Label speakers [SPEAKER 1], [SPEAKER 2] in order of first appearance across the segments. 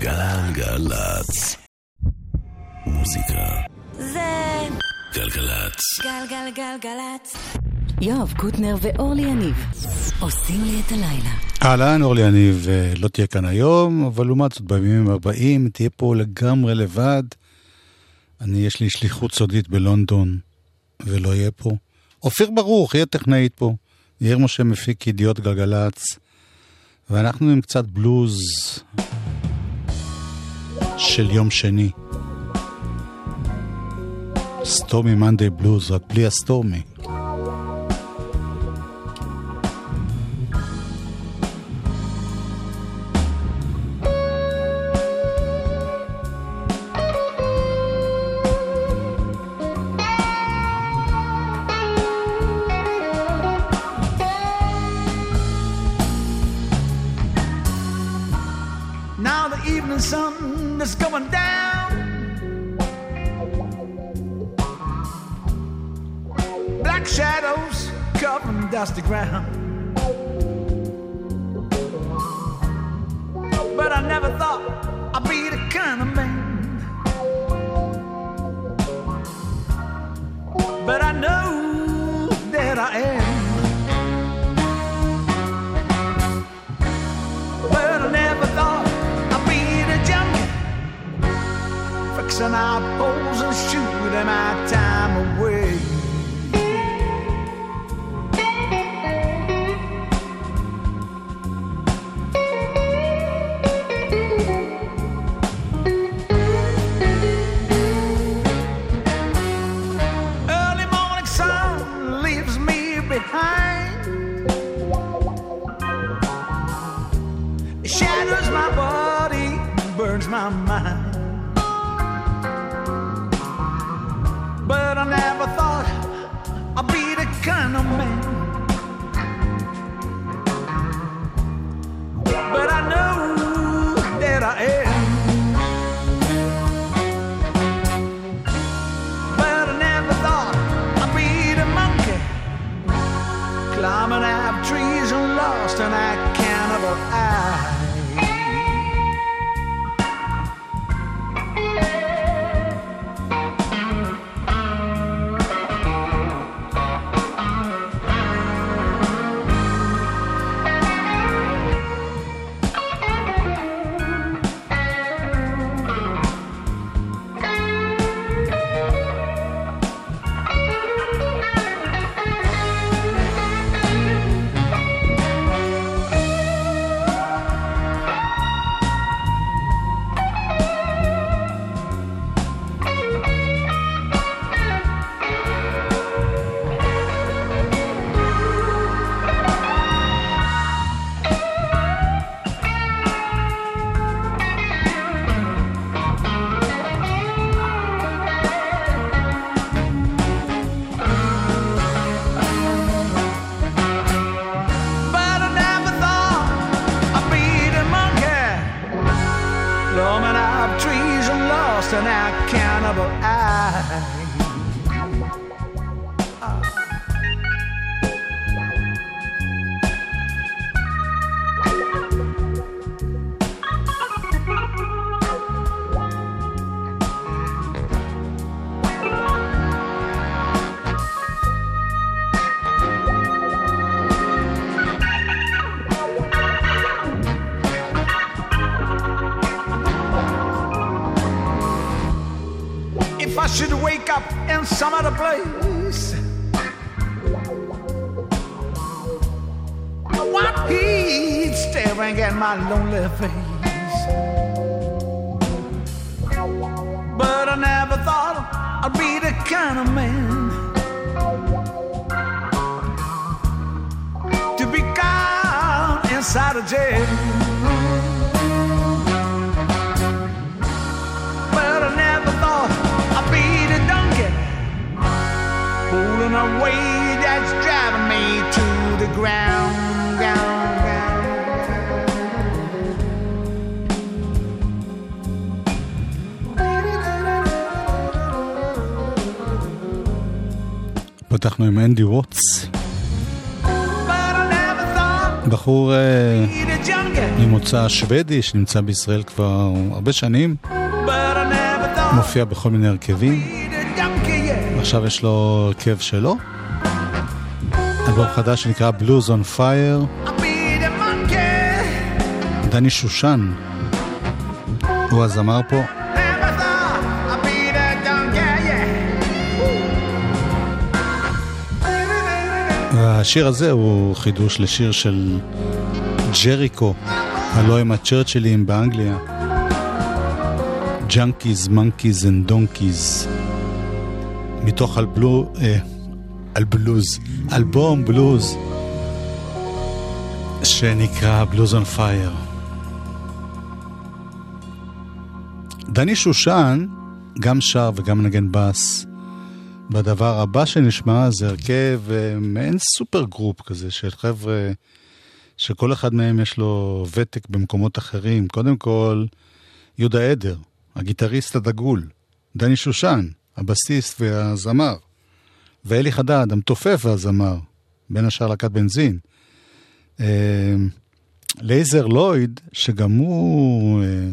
[SPEAKER 1] גלגלצ. מוזיקה.
[SPEAKER 2] זה...
[SPEAKER 1] גלגלצ.
[SPEAKER 2] גלגלגלגלצ. יואב קוטנר ואורלי יניב עושים לי את הלילה.
[SPEAKER 3] אהלן, אורלי יניב אה, לא תהיה כאן היום, אבל לעומת זאת בימים הבאים תהיה פה לגמרי לבד. אני, יש לי שליחות סודית בלונדון, ולא יהיה פה. אופיר ברוך יהיה טכנאית פה. יאיר משה מפיק ידיעות גלגלצ, ואנחנו עם קצת בלוז. של יום שני. סטומי מנדי בלוז, רק בלי
[SPEAKER 4] הסטומי. an accountable eye. my lonely face.
[SPEAKER 3] אנדי ווטס. בחור אה, ממוצא שוודי שנמצא בישראל כבר הרבה שנים. מופיע בכל מיני הרכבים. עכשיו יש לו הרכב שלו. אלבום חדש שנקרא Blues on Fire. דני שושן הוא הזמר פה. והשיר הזה הוא חידוש לשיר של ג'ריקו, הלוא הם הצ'רצ'ילים באנגליה. Junkies, Monkeys and Donkeys. מתוך אלבלו... אה, אלבלוז, אלבום בלוז, שנקרא Blues on Fire. דני שושן גם שר וגם מנגן בס. בדבר הבא שנשמע זה הרכב אה, מעין super group כזה של חבר'ה שכל אחד מהם יש לו ותק במקומות אחרים. קודם כל, יהודה עדר, הגיטריסט הדגול, דני שושן, הבסיסט והזמר, ואלי חדד, המתופף והזמר, בין השאר להקת בנזין. אה, לייזר לויד, שגם הוא אה,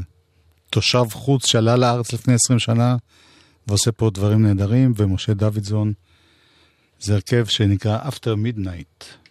[SPEAKER 3] תושב חוץ שעלה לארץ לפני 20 שנה, ועושה פה דברים נהדרים, ומשה דוידזון, זה הרכב שנקרא After Midnight.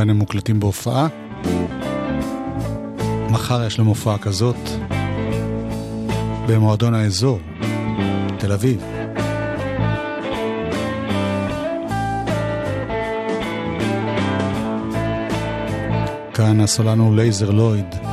[SPEAKER 3] כאן הם מוקלטים בהופעה. מחר יש להם הופעה כזאת במועדון האזור, תל אביב. כאן הסולן הוא לייזר לויד.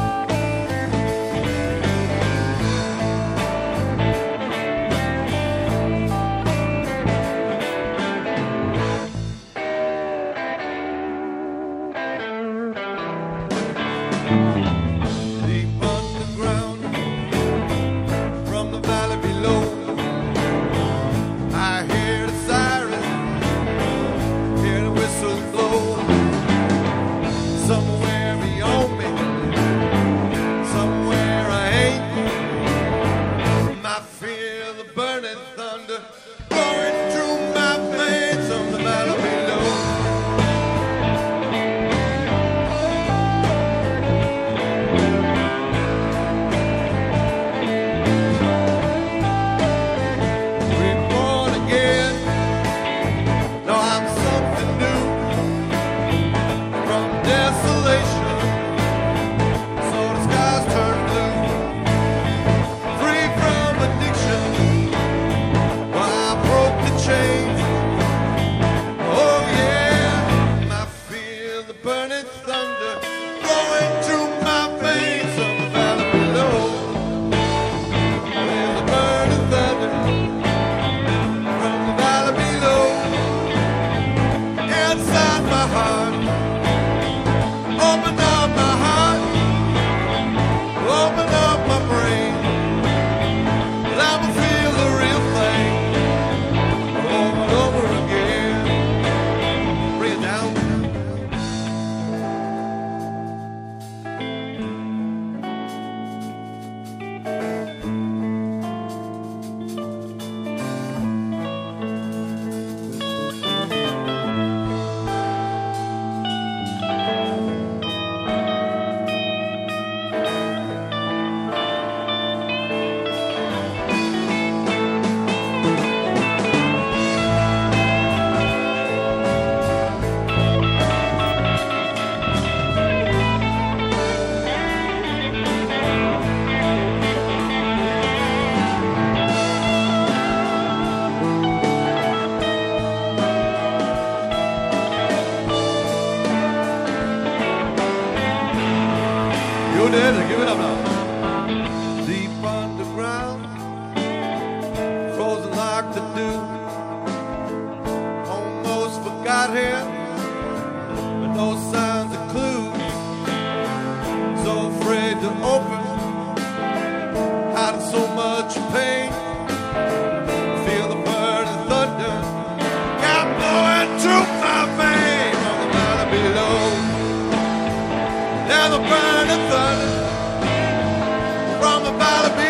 [SPEAKER 5] gotta be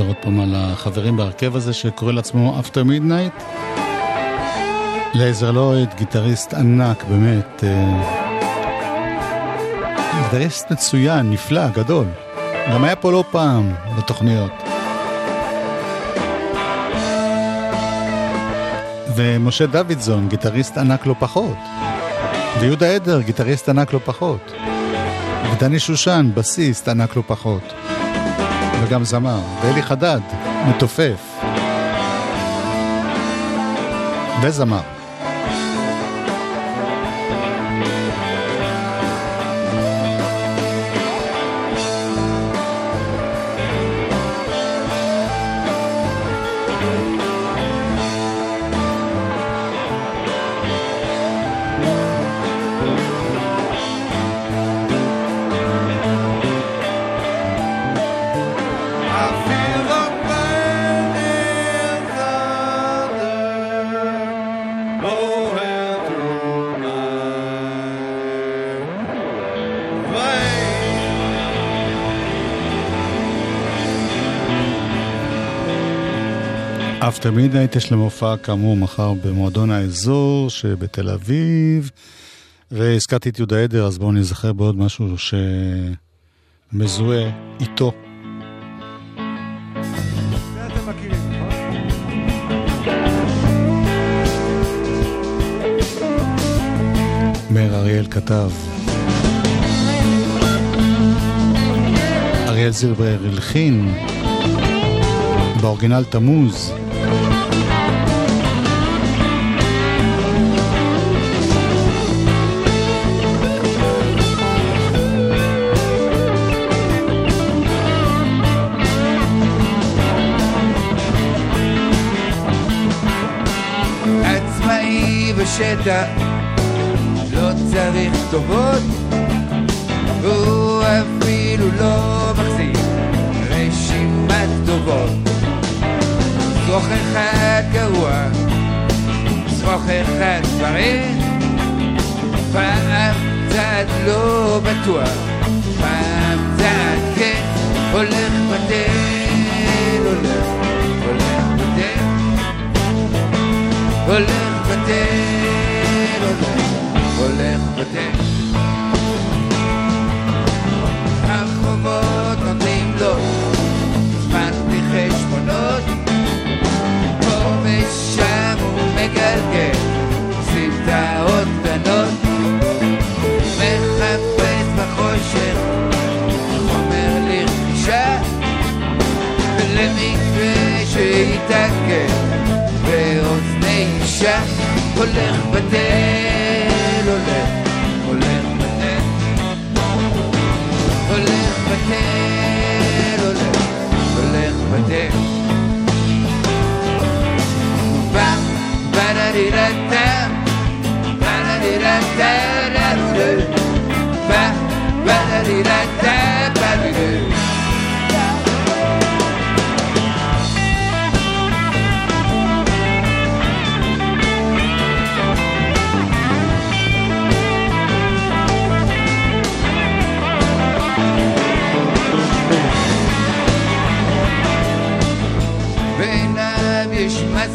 [SPEAKER 3] חוזר עוד פעם על החברים בהרכב הזה שקורא לעצמו After Midnight. לייזר לויד, גיטריסט ענק, באמת. אה, גיטריסט מצוין, נפלא, גדול. גם היה פה לא פעם בתוכניות. ומשה דוידזון, גיטריסט ענק לא פחות. ויהודה עדר, גיטריסט ענק לא פחות. ודני שושן, בסיסט ענק לא פחות. וגם זמר. ואלי חדד, מתופף. וזמר. אפטר מידנייט יש להם הופעה כאמור מחר במועדון האזור שבתל אביב. והזכרתי את יהודה עדר, אז בואו נזכר בעוד משהו שמזוהה איתו.
[SPEAKER 6] מכירים, נכון?
[SPEAKER 3] מאיר אריאל כתב. אריאל זילבר הלחין, באורגינל תמוז.
[SPEAKER 5] בשטח, לא צריך טובות, והוא אפילו לא מחזיק רשימת טובות. צרוך אחד גרוע, צרוך אחד בריא, פעם צעד לא בטוח, פעם צעד כן, הולך בטל, הולך, הולך בטל. הולך בטל, הולך, הולך. החובות נותנים לו זמן בלי חשבונות, פה ושם הוא מגלגל סמטאות קטנות, מחפש בחושך באוזני אישה הולך בטל,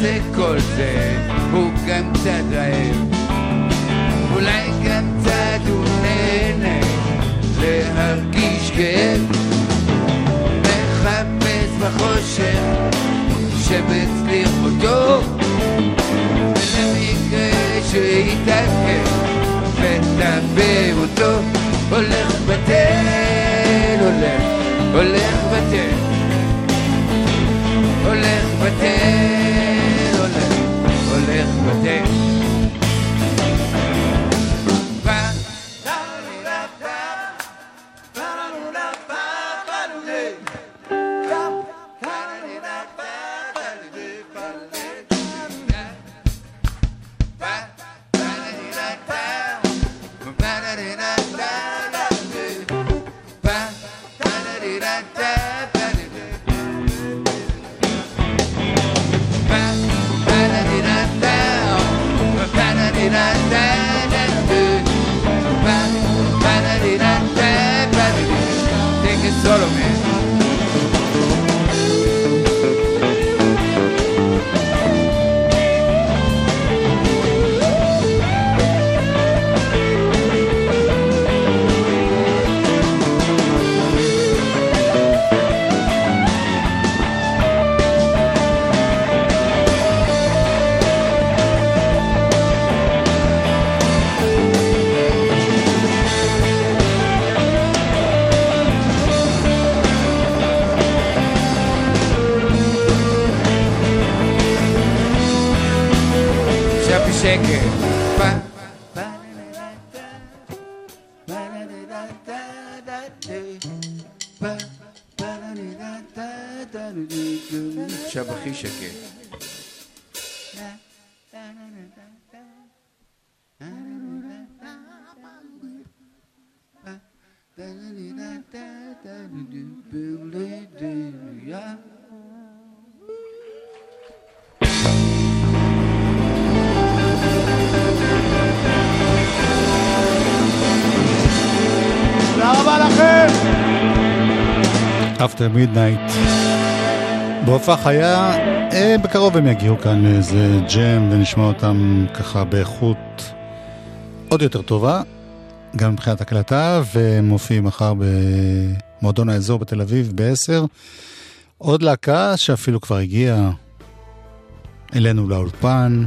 [SPEAKER 5] זה כל זה, הוא גם קצת רעב. אולי גם קצת הוא נהנה להרגיש כאב. מחפש בחושך שבצליח אותו, ולמקרה שיתעכב ותעבר אותו, הולך בטל, הולך, הולך בטל. הולך בטל,
[SPEAKER 3] Midnight. בהופעה חיה, אה, בקרוב הם יגיעו כאן לאיזה ג'ם ונשמע אותם ככה באיכות עוד יותר טובה, גם מבחינת הקלטה, והם מופיעים מחר במועדון האזור בתל אביב ב-10. עוד להקה שאפילו כבר הגיעה אלינו לאולפן.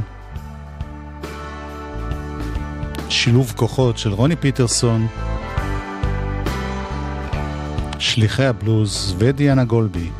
[SPEAKER 3] שילוב כוחות של רוני פיטרסון, שליחי הבלוז ודיאנה גולבי.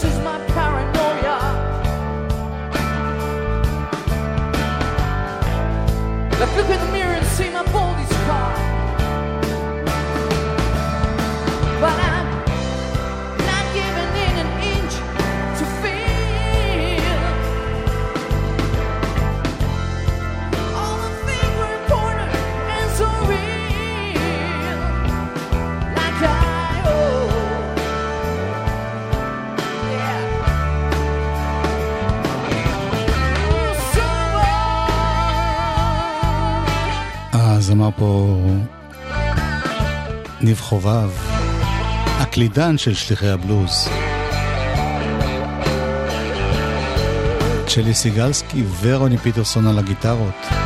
[SPEAKER 7] This is my
[SPEAKER 3] הזמר פה ניב חובב, הקלידן של שליחי הבלוז. צ'לי סיגלסקי ורוני פיטרסון על הגיטרות.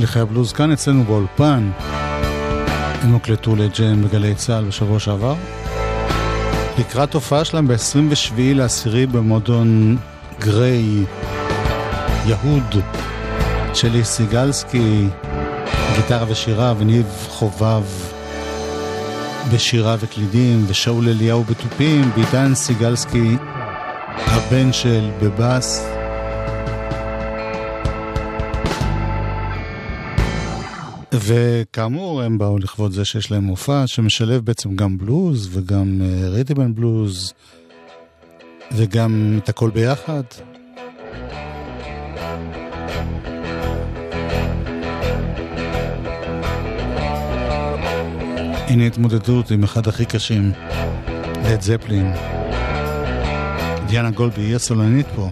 [SPEAKER 7] שליחי הבלוז כאן אצלנו באולפן. הם הוקלטו לג'ם בגלי צה"ל בשבוע שעבר. לקראת הופעה שלהם ב-27 לעשירי במועדון גריי, יהוד, שלי סיגלסקי, גיטרה ושירה, וניב חובב בשירה וקלידים, ושאול אליהו בתופים, ועידן סיגלסקי, הבן של בבאס. וכאמור, הם באו לכבוד זה שיש להם מופע שמשלב בעצם גם בלוז וגם אה, ריטמן בלוז וגם את הכל ביחד. הנה התמודדות עם אחד הכי קשים, לד זפלין. דיאנה גולבי היא הסולנית פה.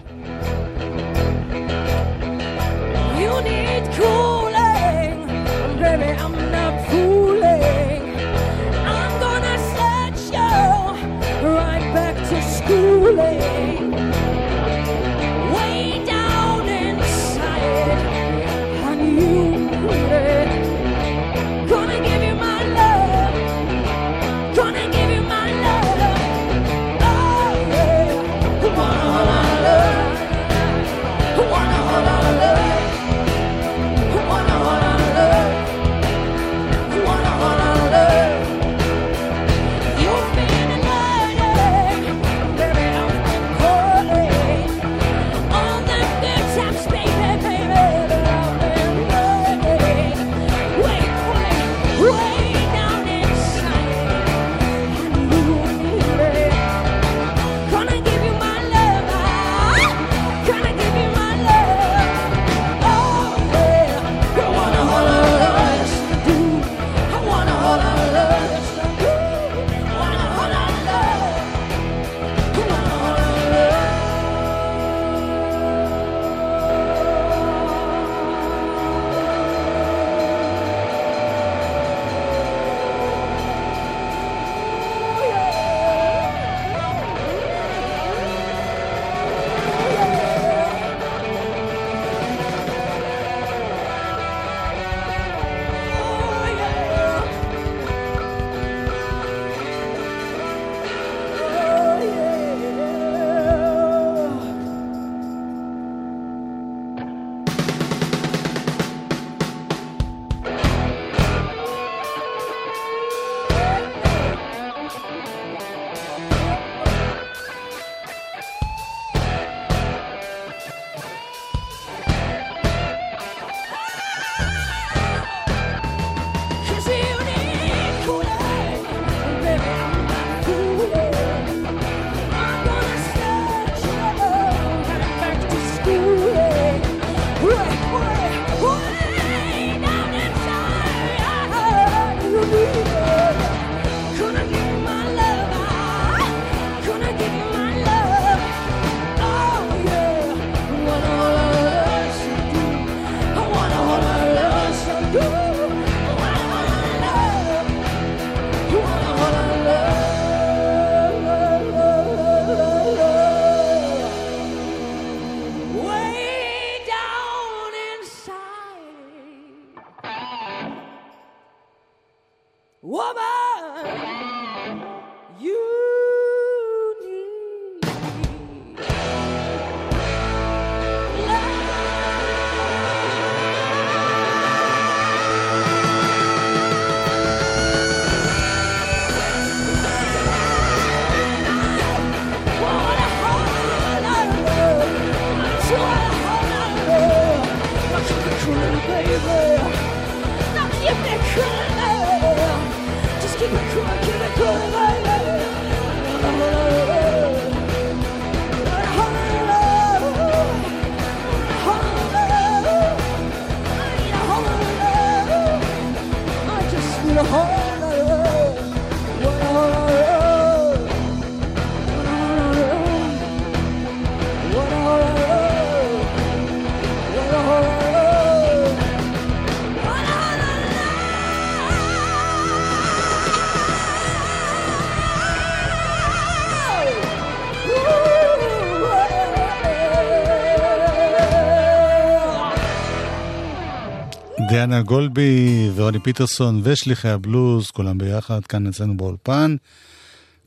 [SPEAKER 3] גולבי ורוני פיטרסון ושליחי הבלוז, כולם ביחד כאן אצלנו באולפן.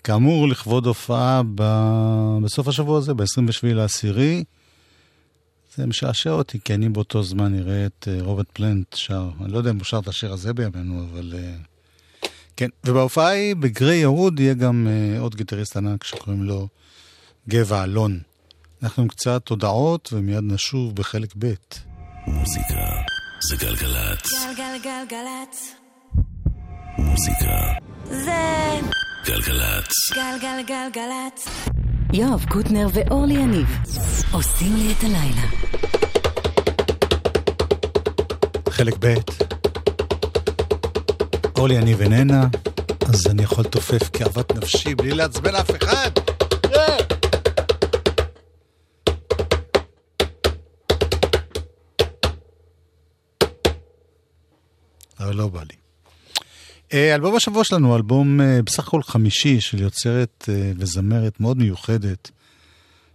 [SPEAKER 3] כאמור, לכבוד הופעה ב... בסוף השבוע הזה, ב-27 לעשירי. זה משעשע אותי, כי אני באותו זמן אראה את אה, רוברט פלנט שר, אני לא יודע אם הוא שר את השיר הזה בימינו, אבל... אה, כן, ובהופעה היא, בגרי יהוד, יהיה גם אה, עוד גיטריסט ענק שקוראים לו גבע אלון. אנחנו עם קצת הודעות ומיד נשוב בחלק ב'.
[SPEAKER 1] מוזיקה זה גלגלצ.
[SPEAKER 2] גלגלגלגלצ.
[SPEAKER 1] מוזיקה
[SPEAKER 2] זה
[SPEAKER 1] גלגלצ.
[SPEAKER 2] גלגלגלגלצ. יואב קוטנר ואורלי יניב עושים לי את הלילה.
[SPEAKER 3] חלק ב'. אורלי יניב איננה, אז אני יכול לתופף כאוות נפשי בלי לעצבן אף אחד. אבל לא בא לי. אה, אלבום השבוע שלנו אלבום אה, בסך הכל חמישי של יוצרת אה, וזמרת מאוד מיוחדת.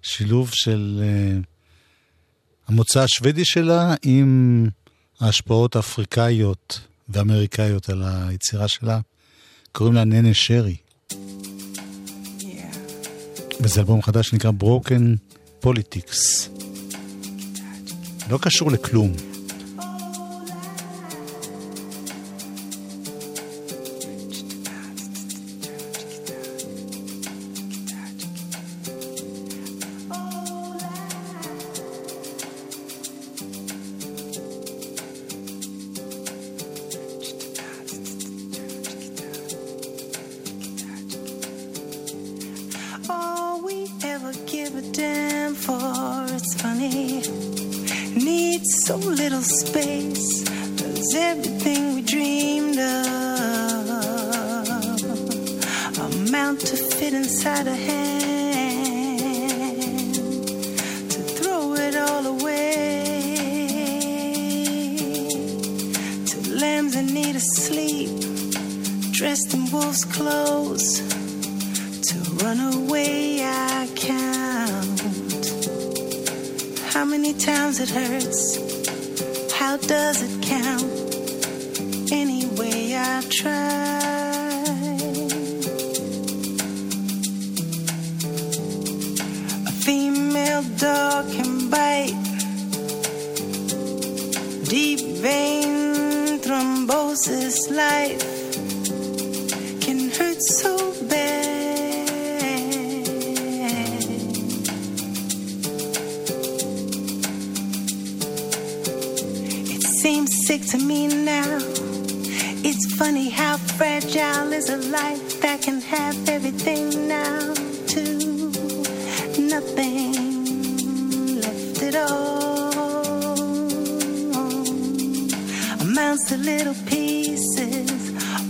[SPEAKER 3] שילוב של המוצא השוודי שלה עם ההשפעות האפריקאיות ואמריקאיות על היצירה שלה. קוראים לה ננה שרי. וזה אלבום חדש שנקרא Broken Politics. לא קשור לכלום.
[SPEAKER 8] Lambs in need of sleep, dressed in wolf's clothes to run away I count. How many times it hurts? How does it count? Anyway I try have everything now, too. Nothing left at all amounts to little pieces,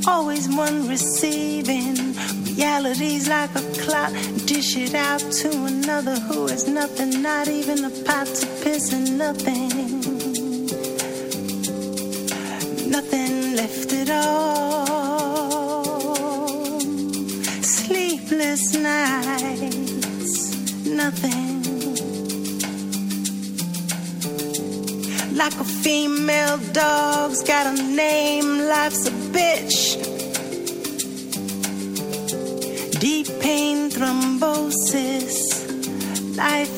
[SPEAKER 8] always one receiving. Reality's like a clock, dish it out to another who has nothing, not even a pot to piss and. Nothing Life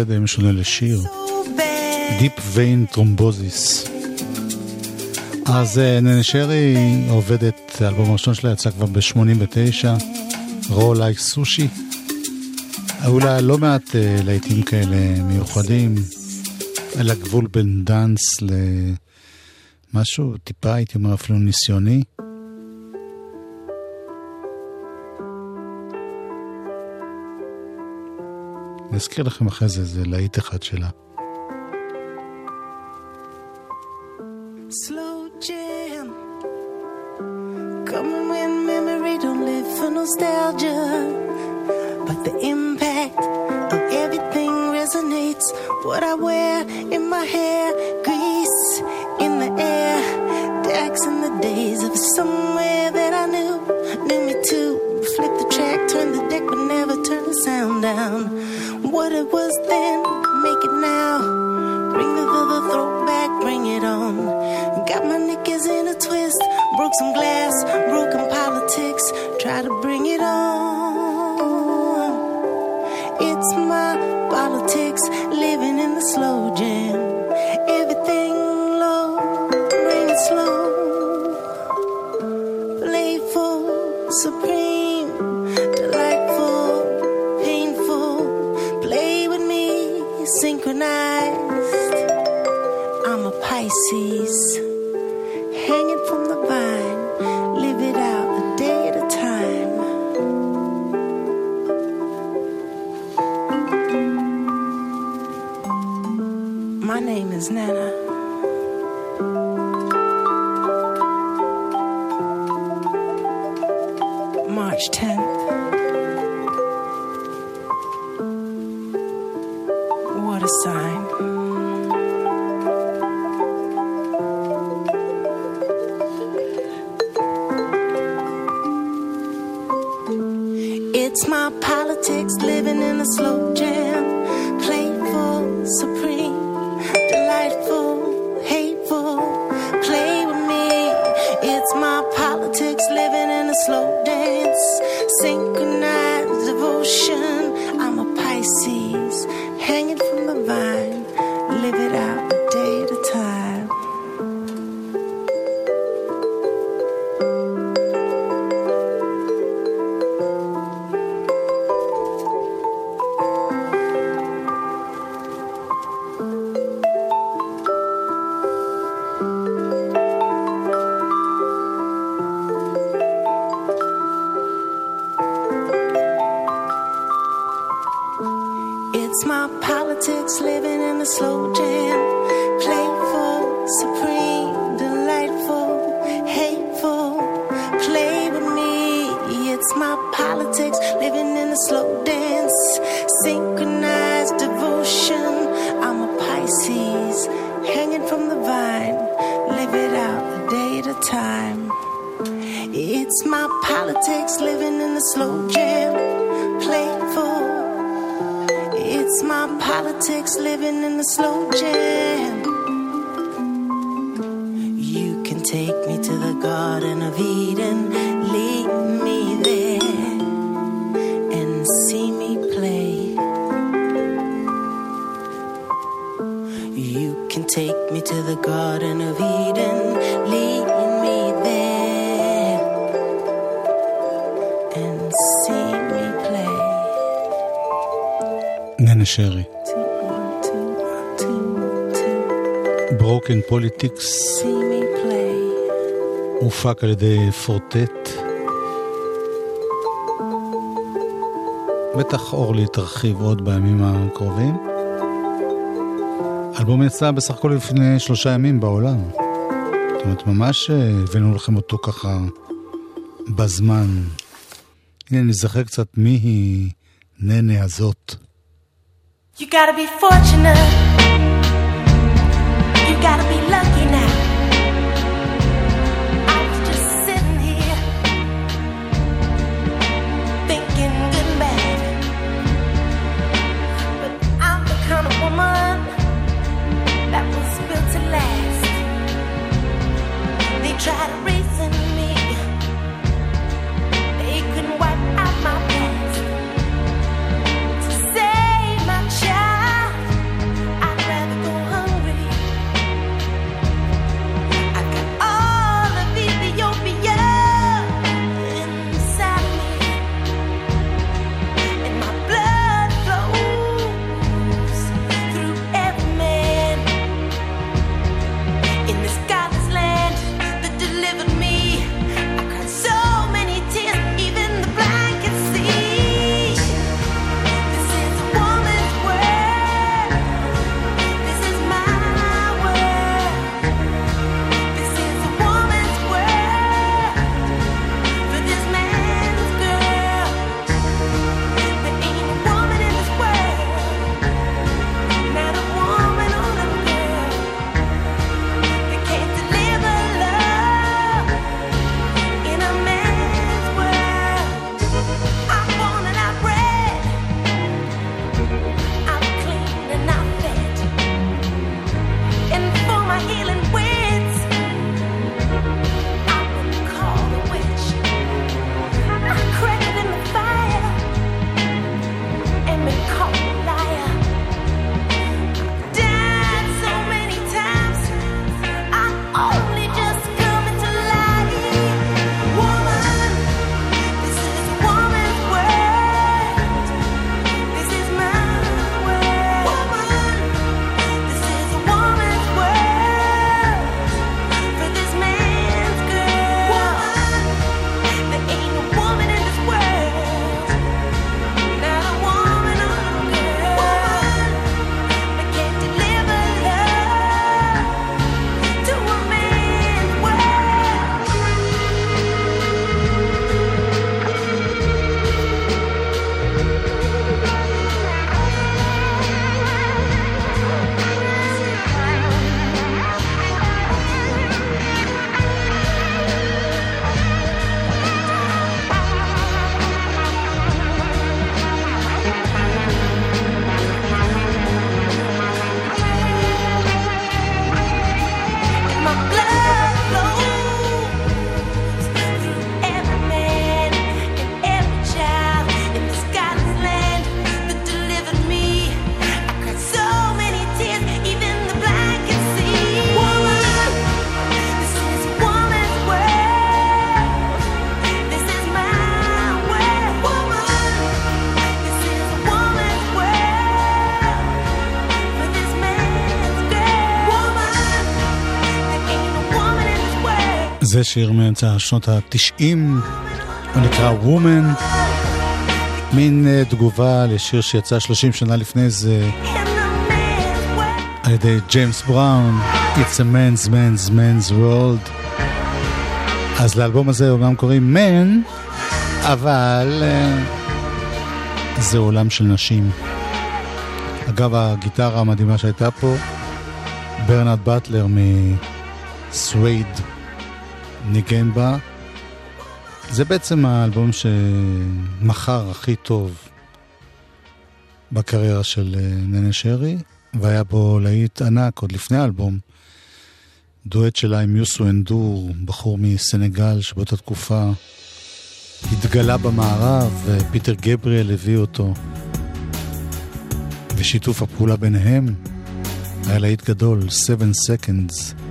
[SPEAKER 3] נושא די משונה לשיר. Deep Vein Thrombosis. אז אה, ננה שרי עובדת, האלבום הראשון שלה יצא כבר ב-89, raw like sushi. היו לה לא מעט אה, להיטים כאלה מיוחדים, על הגבול בין דאנס למשהו טיפה, הייתי אומר אפילו ניסיוני. אני אזכיר לכם אחרי זה, זה להיט אחד שלה.
[SPEAKER 8] Slow jam. Coming when memory don't live for nostalgia. But the impact of everything resonates. What I wear in my hair, grease in the air. Dax in the days of somewhere that I knew. Knew me too. Flip the track, turn the deck, but never turn the sound down. What it was then, make it now. Bring the, the, the throwback, bring it on. Got my knickers in a twist, broke some glass, broken politics, try to bring it on. It's my politics, living in the slow jam. March 10th. living in the slow jam. You can take me to the Garden of Eden, lead me there, and see me play. You can take me to the Garden of Eden, lead me there, and see me play.
[SPEAKER 3] ננה שרי.
[SPEAKER 8] me play.
[SPEAKER 3] הופק על ידי פורטט. בטח אורלי תרחיב עוד בימים הקרובים. האלבום יצא בסך הכל לפני שלושה ימים בעולם. זאת אומרת, ממש אה, הבאנו לכם אותו ככה בזמן. הנה, נזכר קצת מי היא ננה הזאת.
[SPEAKER 8] You gotta be fortunate gotta be lucky.
[SPEAKER 3] זה שיר מאמצע שנות ה-90, הוא נקרא Woman, מין uh, תגובה לשיר שיצא 30 שנה לפני זה על ידי ג'יימס בראון, It's a man's man's man's world. אז לאלבום הזה הוא גם קוראים Man, אבל uh, זה עולם של נשים. אגב, הגיטרה המדהימה שהייתה פה, ברנרד באטלר מסווייד. ניגן בה. זה בעצם האלבום שמכר הכי טוב בקריירה של אה, ננה שרי, והיה בו להיט ענק עוד לפני האלבום. דואט שלה עם יוסו אנדור, בחור מסנגל שבאותה תקופה התגלה במערב, ופיטר גבריאל הביא אותו. ושיתוף הפעולה ביניהם היה להיט גדול, 7 Seconds.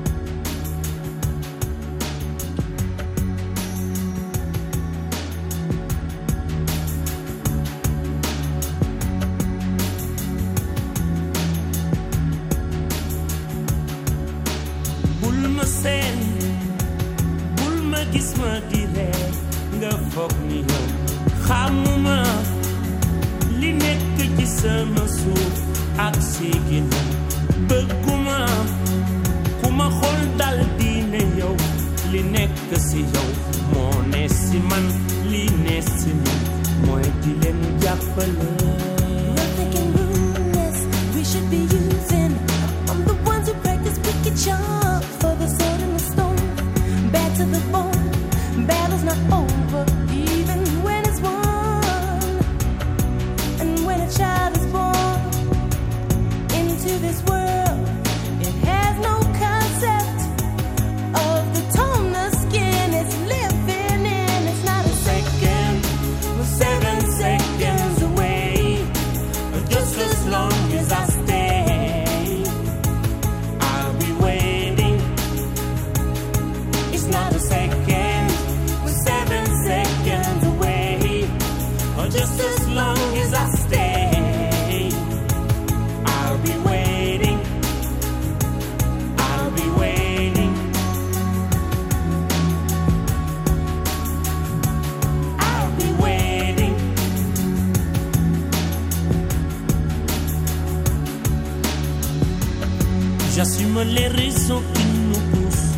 [SPEAKER 9] les raisons qui nous poussent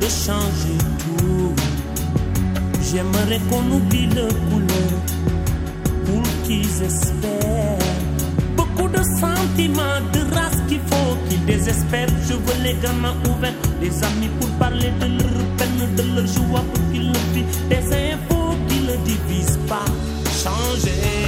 [SPEAKER 9] de changer tout. J'aimerais qu'on oublie le couleur pour qu'ils espèrent. Beaucoup de sentiments de race qu'il faut qu'ils désespèrent. Je veux les gamins ouverts, les amis pour parler de leur peine, de leur joie pour qu'ils le vivent. Des infos qui ne divisent pas, changer.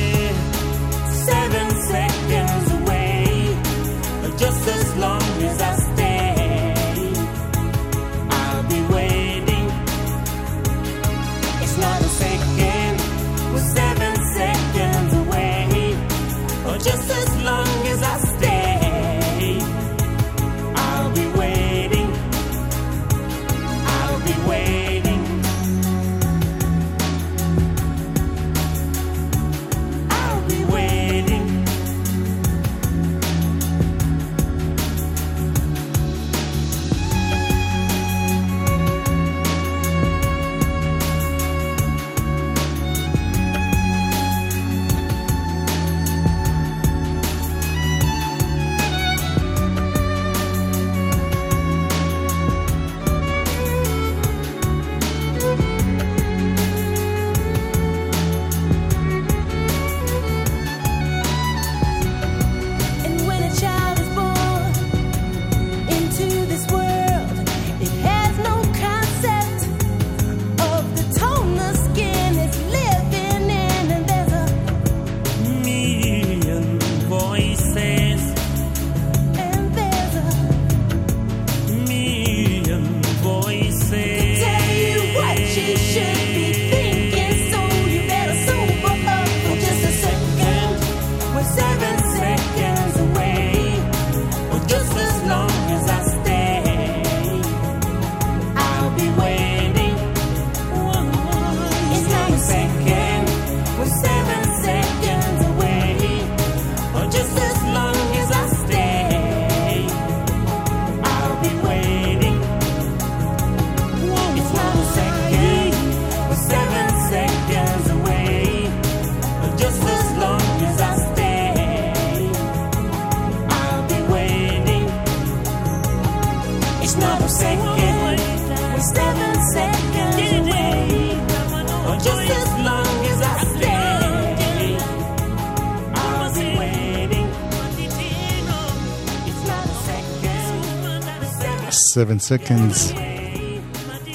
[SPEAKER 8] 7 Seconds.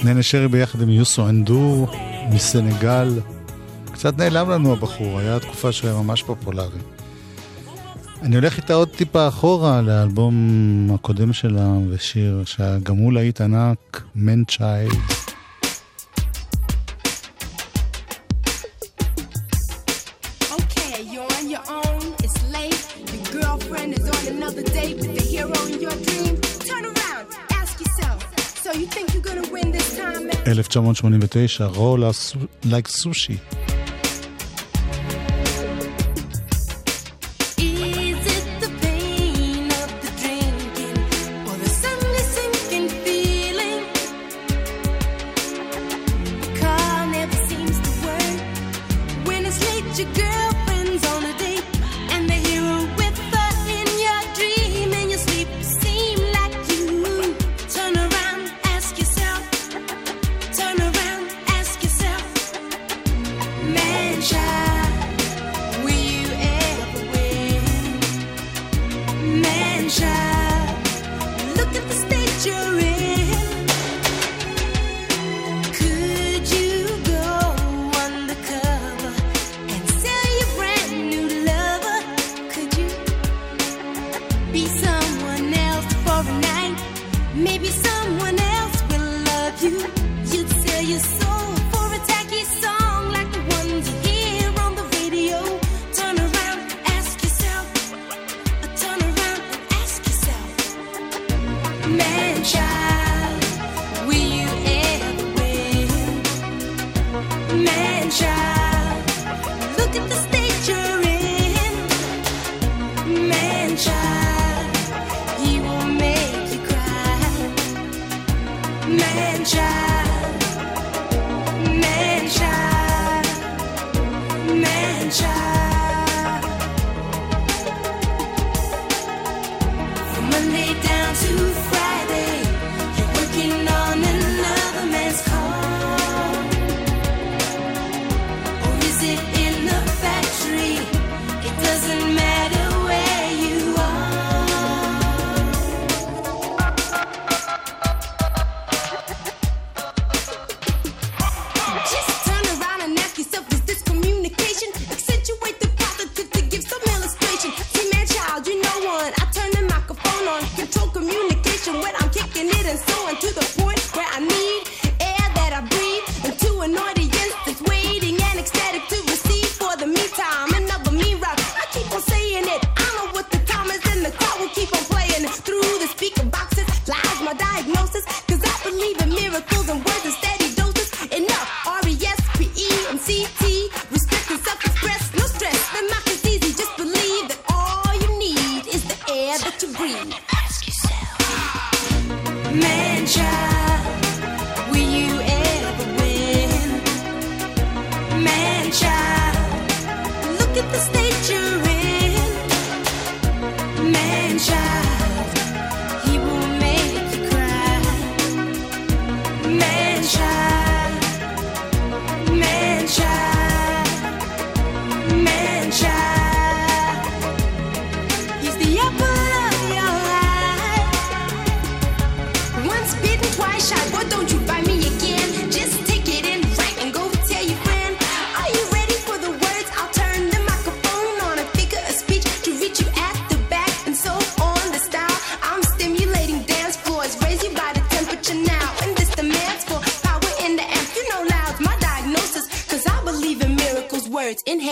[SPEAKER 8] ננה שרי ביחד עם יוסו אנדור מסנגל. קצת נעלם לנו הבחור, היה תקופה שהוא היה ממש פופולרי. אני הולך איתה עוד טיפה אחורה לאלבום הקודם שלה, ושיר שגם הוא להיט ענק,
[SPEAKER 3] Man Child. another day with the hero in your dream. Turn around.
[SPEAKER 8] 1989, רולה, Like Sushi.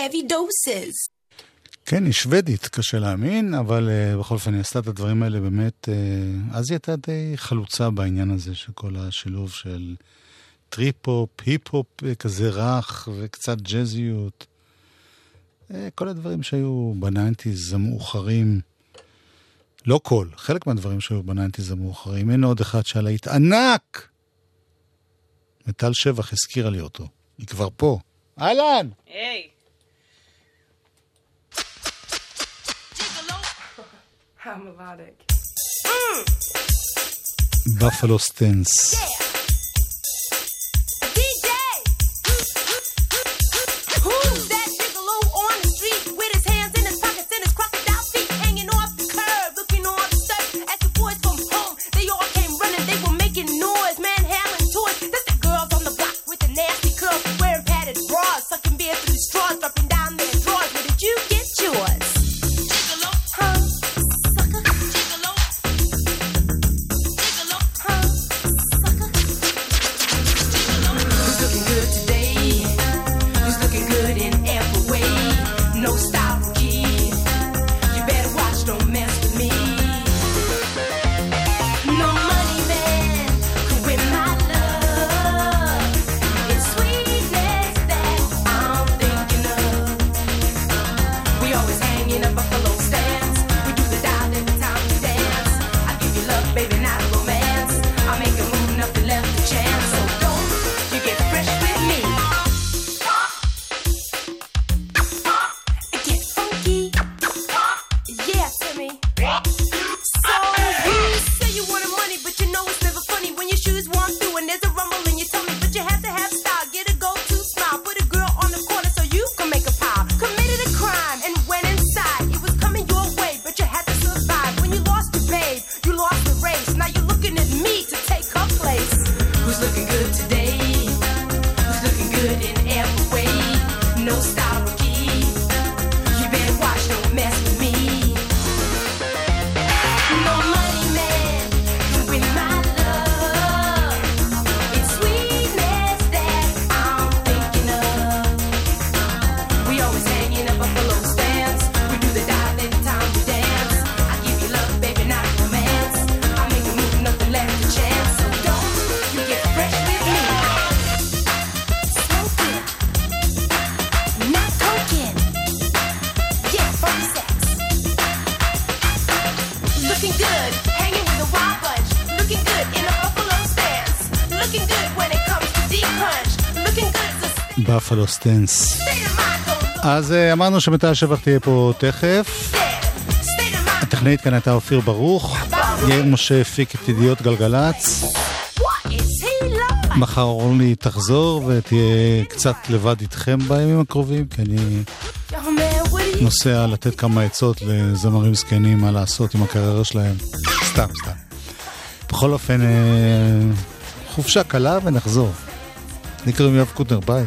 [SPEAKER 8] heavy doses.
[SPEAKER 3] כן, היא שוודית, קשה להאמין, אבל אה, בכל אופן היא עשתה את הדברים האלה באמת, אה, אז היא הייתה די חלוצה בעניין הזה של כל השילוב של טריפ-הופ, היפ-הופ אה, כזה רך וקצת ג'אזיות. אה, כל הדברים שהיו ב nineties המאוחרים, לא כל, חלק מהדברים שהיו ב nineties המאוחרים. אין עוד אחד שהלהיט ענק! מטל שבח הזכירה לי אותו, היא כבר פה. אהלן!
[SPEAKER 10] היי! Hey. המלודיק.
[SPEAKER 3] בפלו סטנס. stance.
[SPEAKER 8] אז אה, אמרנו שמטה השבח תהיה פה תכף. הטכנאית כאן הייתה אופיר ברוך, יאיר משה הפיק את ידיעות גלגלצ. מחר אורלי תחזור ותהיה קצת לבד איתכם בימים הקרובים, כי אני נוסע לתת כמה עצות לזמרים זקנים מה לעשות עם הקריירה שלהם. סתם, סתם. בכל אופן, אה, חופשה קלה ונחזור. אני קוראים יואב קוטנר, ביי.